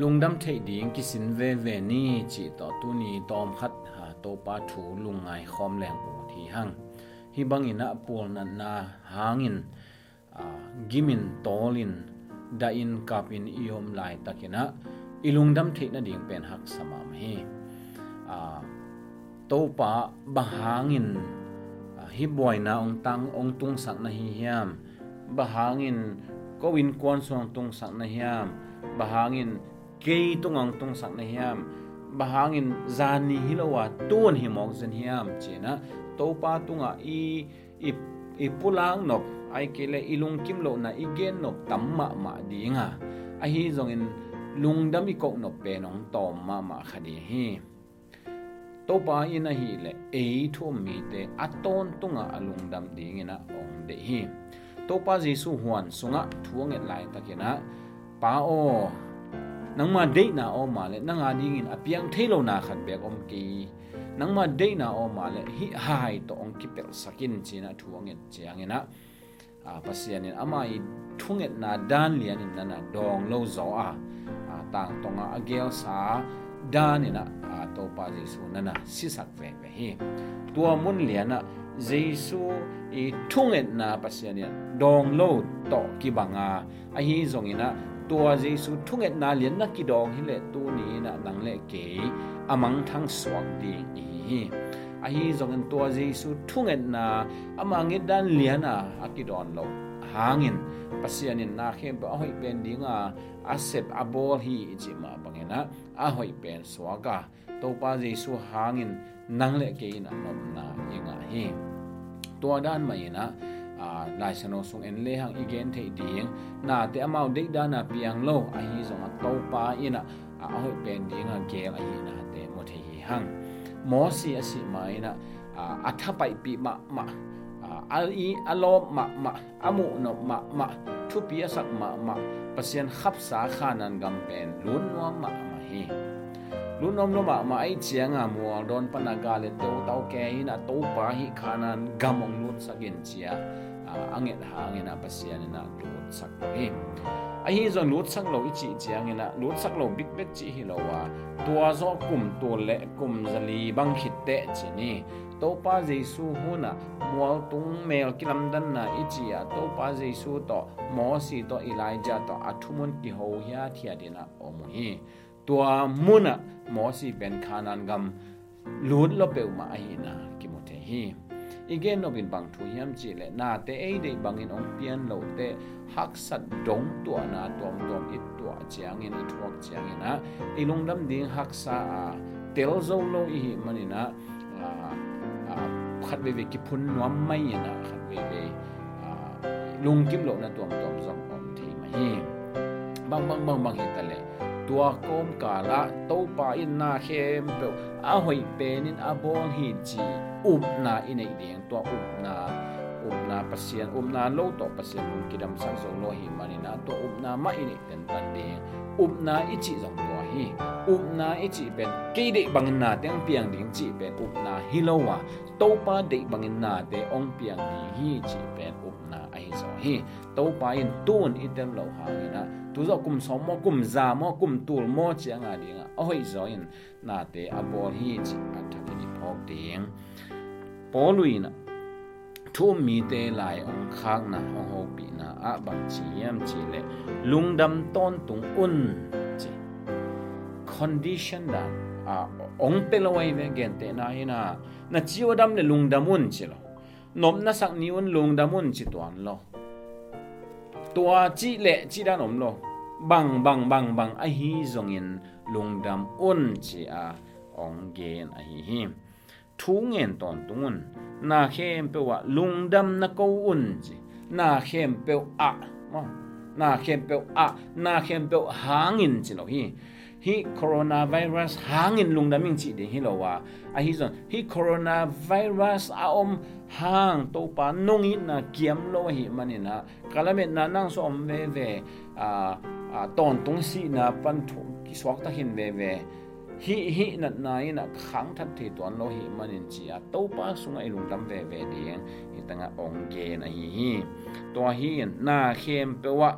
ลุงดำเทดิงกิสินเวเวนี่จีต่อตุนีตอมคัดหาโตปาถูลุงไงคอมแหลงอูทีหังฮิบังอินะปูลนันนาหางินกิมินโตลินดาอินกับอินอิยมลายตะกินะอีลุงดำเทนะดิงเป็นหักสมามเฮโตปาบะหางินฮิบวยนาองตังองตุงสักนะฮิยามบะหางินก็วินควนสวงตุงสักนะฮิยามบะหางิน ke tung ang tung sak na hiam bahangin zani hilowa tuan hi mok zen hiam chena. To pa tunga i i i pulang nop ai kele ilung kim lo na igen nop tamma ma dinga a hi zong in lungdam i kok nop pe nong tom ma ma khadi hi to pa ina hi le e thu mi te aton tunga alungdam dingina ong de hi to pa jisu huan sunga thuang et lai takena pa o nang ma date na o ma le nang ading in apiang thelo na khat bek om ki. Nang ma date na o ma le, hi hai to ong ki pel sakin china thuang et chiang ina a pasian in ama i thung et na dan lian in na dong lo zo a. A tang tonga agel sa dan ina a to pa jesu nana sisak ve ve hi. Tua mun liana, jesu i thung et na pasian in dong lo to ki banga. A hi zong ina ตัวเยซูทุกเอ็ดนาเลียนนักกิดองฮิเลตัวนี้นะนังเลเกอมังทั้งสวกดีอีอาฮีจงตัวเยซูทุกเอ็ดนาอมังเอ็ดดันเลียนอ่ะอากิดอนโลหางินปัสยานินนาเข้มเอาให้เป็นดิ้งอ่ะอาเซบอาบอลฮีจิมาบังเงินะอาให้เป็นสวกาตัวป้าเยซูหางินนังเลเกนะนมนายังไงตัวด้านใหม่นะ à lai sano sung en le hang igen thei ding na te amau de da na piang lo a hi zong a to pa ina a hoi pen ding a gel a hi na te mo thei hi hang mo si a si mai na a tha pai pi ma ma al i alo ma ma amu no ma ma thu pi sak ma ma pasien khap sa khanan gam pen lun no ma ma hi lun nom no ma ma ai chiang a mo don panaga le to tau ke na to pa hi khanan gamong lut sakin chia angin hangin na pasian na lut sak hi a hi zon lut sak lo ichi chiang na lut sak lo big bet chi hi lo wa tua zo kum to le kum zali bang khit te chi ni to pa jesu huna mual tung mel kilam dan na ichi ya. To pa jesu to mo si to elijah to athumun ki ho ya thia dina omu hi tua muna mo si ben khanan gam lut lo pe ma hi na ki mo te hi igen no bin bang thu hiam chi le. Na te ei de bang in ong pian lo te hak sat dong tu na tom tom it tu chiang in, it wak chiang in ah. a ilung dam ding hak sa a tel zo lo i mani na a ah, khat ve ve ki phun nuam mai na khat ve ve lung kim lo na tom tom zong om thi ma hi. Bang bang bang bang hi ta le tua kom ka to pa in na khem pe a hoi penin a bol hi chi up na in ei ding to up na up na pasien up na lo to pasien mun kidam sang so lo hi mani na to up na ma in ten tan ding up na ichi zong to hi up na ichi ben ke de bang na teng piang ding chi ben up na hilowa to pa de bang na te ong piang ni hi chi ben up na hi zo hi to pa in tun item lo ha ni na tu zo kum som mo kum za mo kum tul mo chi anga dinga oi zo in na te a abol hi chi athakini phok ding poluina thu mi te lai ong khang na ong ho pi na a bang chi yam chi le lung dam ton tung un chi condition da a à, ong pe lo wai ve gen te na ina na chi wa dam le lung dam un chi lo nom na sak ni un lungdam mun chi tuan lo. Tua chi le chi da nom lo. Bang bang bang bang, a hi zong in lungdam un chi a ong gen a hi hi. Thu ngen ton tungun na khem pe wa lungdam na ko un chi. Na khem pe a na khem pe a, na khem pe hangin chi lo hi hi coronavirus hangin lungdaming chi de hi wa. A hi zon, hi coronavirus a om hang to pa nongi na kiam lo hi manina kalame na. Nang so om ve ve. A a ton tung si na pan thu ki swak ta hin ve ve. Hi hi na na ina khang that thi ton lo hi manin chi a to pa sunga ilung dam ve ve ding. Hi tanga ong ge na hi hi. To hi na khem pe wa.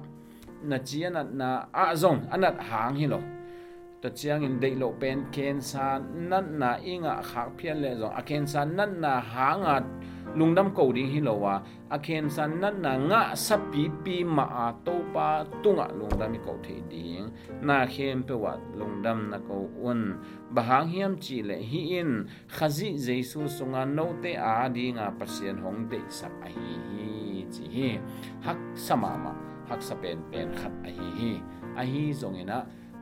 Na chi na na a zong anat hang hi lo. Ta chiang in dei lo pen ken sa nan na inga khak phian le zo a ken sa nan na hanga lungdam ko ding hi lo wa a ken san nan na nga sa pi pi ma a to pa tunga lungdam ko the ding na khem pe wa lungdam na ko un bahang hiam chi le hi in khazi jesu sunga no te a dinga pasien hong te sap a hi hi chi hi hak sama ma hak sa pen pen khat a hi hi a hi zong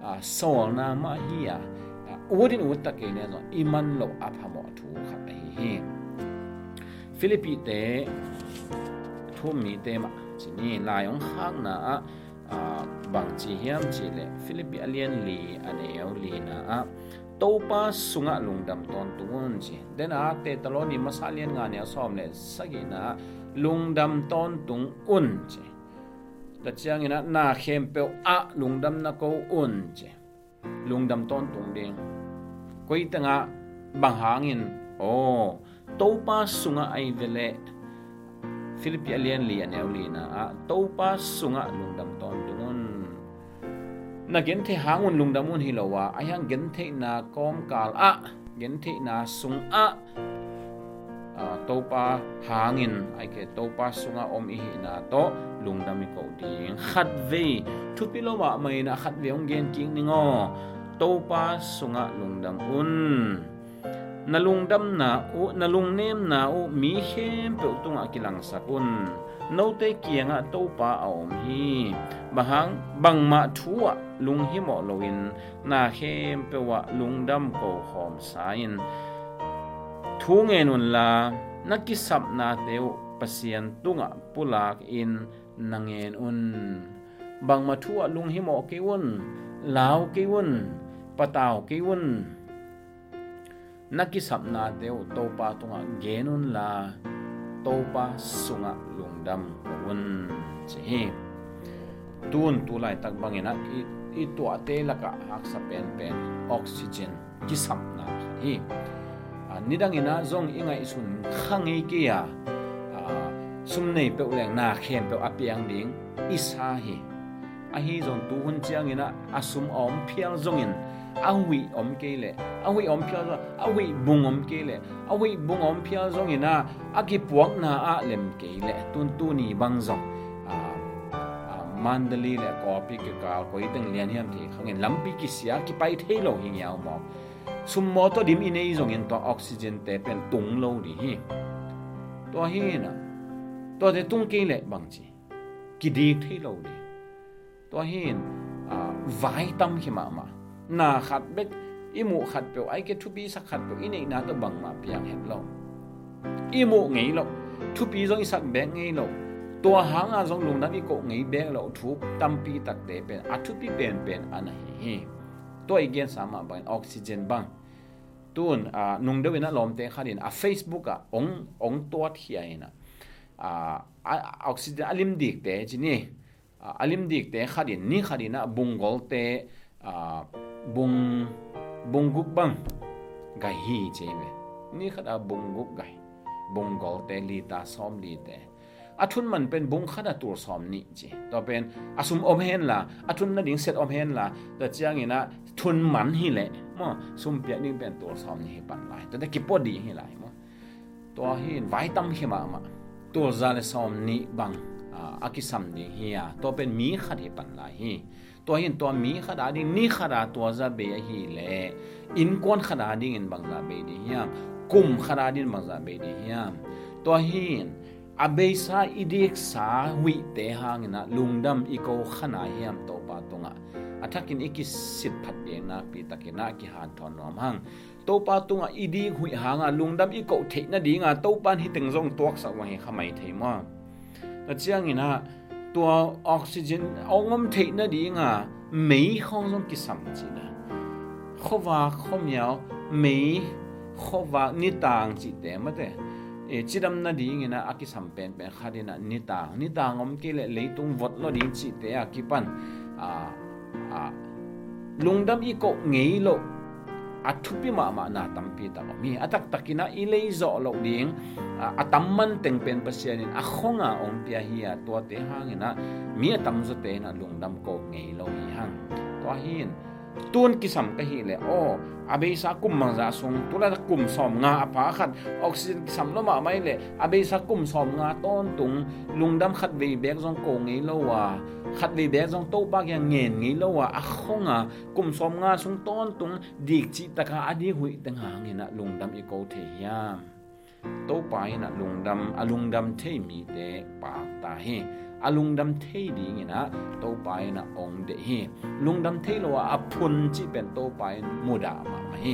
sōwa nā mā hī yā wōdīn wō tā kē nē zō īman lō āpā mō tū khā tā hī hī Filipi tē tū mī tē mā chī nī lā yōng khāk nā bāng chī hiam chī lē Filipi alien lī anē yō lī nā tōpa sūngā lūngdam tōn tūgōn chī dēn ā tē talō nī masālian ngā nē sōm lē sā kī nā lūngdam tōn tūng un chī ta chiang ina na khem pe a lungdam na ko un che lungdam ton tung ding koi tanga bang hangin o topa sunga ai dele Philippi alien li an eulina a topa sunga lungdam ton tungun. Na gen the hangun lungdamun hilowa. Ayang gen the na kom kal a. Gen the na sung a. Ờ, topa hangin. Ai ke topa sunga om i na to. Lungdam ko ding khat ve thupilo ma mai na khat ve ong gen king ningo topa sunga lungdam un. Nalungdam na u nalung nem na u, mi hem pe tunga kilang sakun no te kianga topa aom hi. Bahang, bang ma lung hi mo loin na hem pe wa lungdam ko hom sain thu nge nun la, nakisap na teu pasian tunga pulak in nangen un. Bang ma thuwa lung hi mo ke un, lao ke un pataw ke un. Nakisap na deu topa tunga genun la, topa sunga lungdam un chi tun tu lai tak bangina i i tu ate laka hak sa pen pen oxygen kisap na hi À, nidangina zong inga isun khangi kia à. à, sumnei pe uleng na khem pe apiang ding isa hi a hi zong tu hun chiang ina asum om phial zongin awi om kele awi om pia zong awi bung om kele awi bung om pia zong ina aki puak na a lem kele tun tu ni bang zo mandali le copy ke ka ko iteng lian hiam thi khangin lampi ki sia ki pai thei lo hing yaw mo sum mo to dim inei zong in to oxygen te pen tung lo ri hi to hi na to de tung ke le bang chi ki di thi lo ri to hi vai tam hi ma ma na khat bek imu khat pe ai ke thupi sak khat pe ine na to bang ma piang hem lo imu ngei lo thupi zong sak be ngei lo to hang a zong lung na bi ko ngei be lo thu tam pi tak te pen a thupi pen pen an hi hi to again sama ban oxygen bang tun a nung de na lom te kharin a facebook a ong ong to thia ina. A oxygen alim dik te chini alim dik te kharin ni kharina bungol te a bung bung guk bang gai hi che me ni khada bung guk gai. Bung gol te li ta som li te อาทุนมันเป็นบุงขนาดตัวสอมนี่จีต่อเป็นอสุมอมเฮนละอาทุนนั่นดิ้งเสร็จอมเฮนละแต่เจ้างี้นะทุนมันฮีแหละมั่วซุ่มเปียนี่เป็นตัวสอมนี่ปันไหลแต่ได้กิบปอดีฮีไหลมั่วตัวฮีไว้ตั้มฮีมามาตัวจาเลสอมนี่บังอากิสัมนี่เฮียตัวเป็นมีขัดฮีปันไหลฮีตัวเห็นตัวมีขนาดนี้นี่ขนาดตัวจะเบียฮีแหละอินกวนขนาดนี้งบางจะเบียดีเฮียกุมขนาดนี้บางจะเบียดีเฮียตัวเห็น abeisa idik sa wi te hangina lungdam iko khana hiam to pa tonga athakin iki sit phat de na pi takina ki han thon nom hang. To pa tunga idi hui hanga lungdam iko theina dinga to pan hi teng jong tuak sa wa hi khamai theima ta chiangina to oxygen ongom theina dinga mei khong jong ki sam china khowa khomyao mei khowa ni tang chi te ma te e chiram na ding ina aki sampen pen khadina ni nita ni ta ngom ke le leitung vot lo ding chi te a kipan a a lungdam i ko ngei lo athupi ma ma na tampi ta mi à, atak takina ilei zo lo ding atamman à, à, teng pen pasianin a khonga om pia hi a to te hangina mi atam zo te na lungdam ko ngei lo hi hang. To hin ตัวสักวันขมายเทมาแต่เจ้างี้นะตัวออกซิเจนเอางมเทนะดีงะไม่ห้องต้องกิสัมจีนะข้อว่าข้อมียวไม่ข้อว่านิตางจีเตมาเตเ อาลุงดำเทดีงี้นะโตไปนะองเดฮลุงดำเทโลว่าพุนจีเป็นโตไปมุดามาเฮ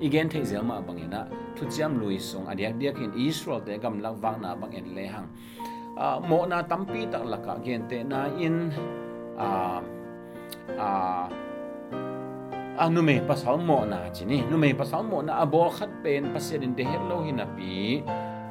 อีกแกนเทเซลมาบางเงนะทุเจามลุยสงอเดียกเดียกินอิสราเอลแต่กำลังวางนาบางเงเลหังโมนาตัมปีตักลักเกนเตนาอินอ่าอ่าอันุไม่ภาษาโมนาจีนี่นุไม่ภาษาโมนาอบอขัดเป็นภาษาดินเดเฮลโลหินาปี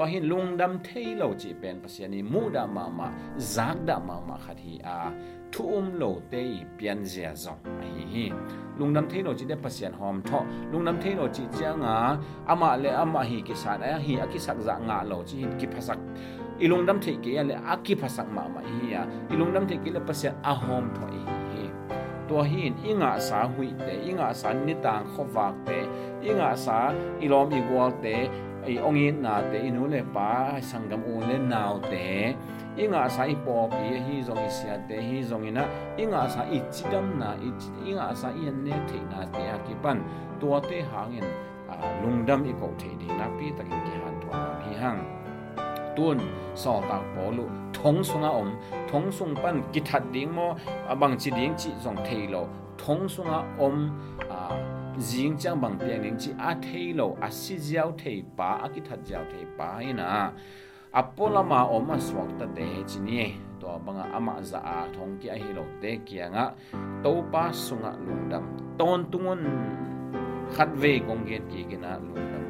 ตัวหินลุงดำเทโลจีเป็นภาษานี้มูดามามาจากดามามาขัดฮีอาทุ่มโลเตยเปลี่ยนเสียจงฮีฮีลุงดำเทโลจีได้ภาษาหอมทอลุงดำเทโลจีเจ้างาอามาเลอามาฮีกิสานไอฮีอากิสักจางาโลจีหินกิภาษาอีลุงดำเทกีเลอากิภาษามามาฮีอาอีลุงดำเทกีเลภาษาอาหอมทอฮีัวหินอิงาสาหุยเตอิงาสานิตางขวากเตอิงาสาอีลอมอีกวอลเต ai ong in na te inu le pa sangam u le naw te inga sa i po pi hi zong isia te hi zong ina inga sa i chidam na i inga sa i an ne the na te a ki pan tua te hangin lungdam i ko the di na pi takin ki han thwa hi hang. Tuôn so tak po lu thong sunga om thong sung pan ki that ding mo abang chi ding chi zong thei lo thong sunga om a riêng chang bang tiền ning chi a thei lo a si jiao thei pa a ki that jiao thei pa ina apola ma oma swak ta te chi ni. To banga ama za dạ a thong ki a hi lo te kia nga to pa sunga lungdam ton tungun khat ve kong gen ki kina lungdam un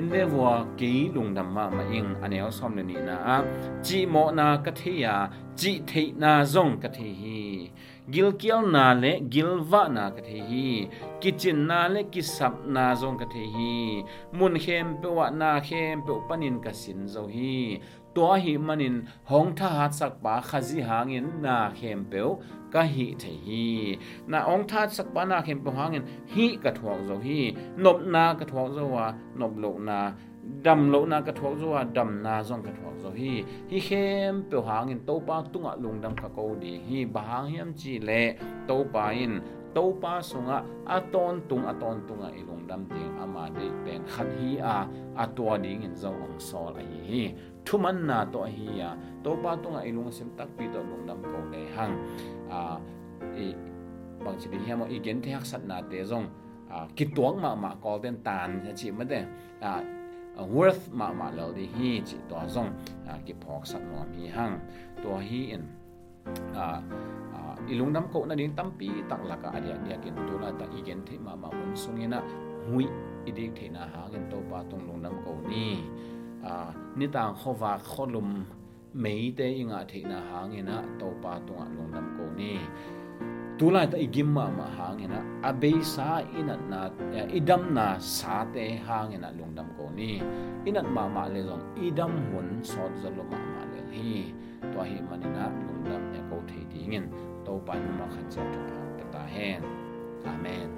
ende wa ki lungdam ma ma ing aneo som le ni na a chi mo na ka thea chi thei na zong ka the hi gil kial na le gil va na ka the hi kitchen na le kisap na zong ka the hi mun khem pe wa na khem pe panin ka sin zo hi to hi manin hong tha hat sak pa khazi hangin na khem pe ka hi the hi. Na ong tha sak pa na khem pe hangin, hi ka thuak zo hi. Nop na ka thuak zo wa, nop lo na. Đầm lỗ na cái thuốc rồi đầm na zong cái thuốc rồi hi. Hi khem biểu hàng in tàu ba tung ạ lùng đầm cái câu đi hi. Bà hàng chỉ lệ tàu ba in tung à tôn tung ạ lùng đầm tiếng à mà đi bên khát hi à à tua đi in dâu ông so lại hi. Thu man na to hi à tàu ba tung ạ lùng sim tắc pi to lùng đầm câu lệ hang. À bằng chỉ đi hiểm ý kiến thế hắc sat na te zong. À kí tuang mà mà có tên tàn chỉ mất đấy à worth ma ma lo di hi chi to zong. Ki phok sak no mi hang. To hi in a ilung nam ko na din tampi tak laka adia dia kin tula ta igen the ma ma un sungena hui idik the na ha gen to pa tung lung nam ko ni. A ni tang khowa kholum mei te inga the na ha ngena to pa tung lung nam ko ni. Tulai ta igim ma ma hangena abe sa ina na idam na sa te hangena lungdam ko ni. Inat ma ma le zong idam hun sot zalo ma ma le hi. ตัวเฮมันินะลุงดำเนี่ยเขาเทดีเงินโตไปมุมาขันจะถูกหลังตาเฮนอาเมน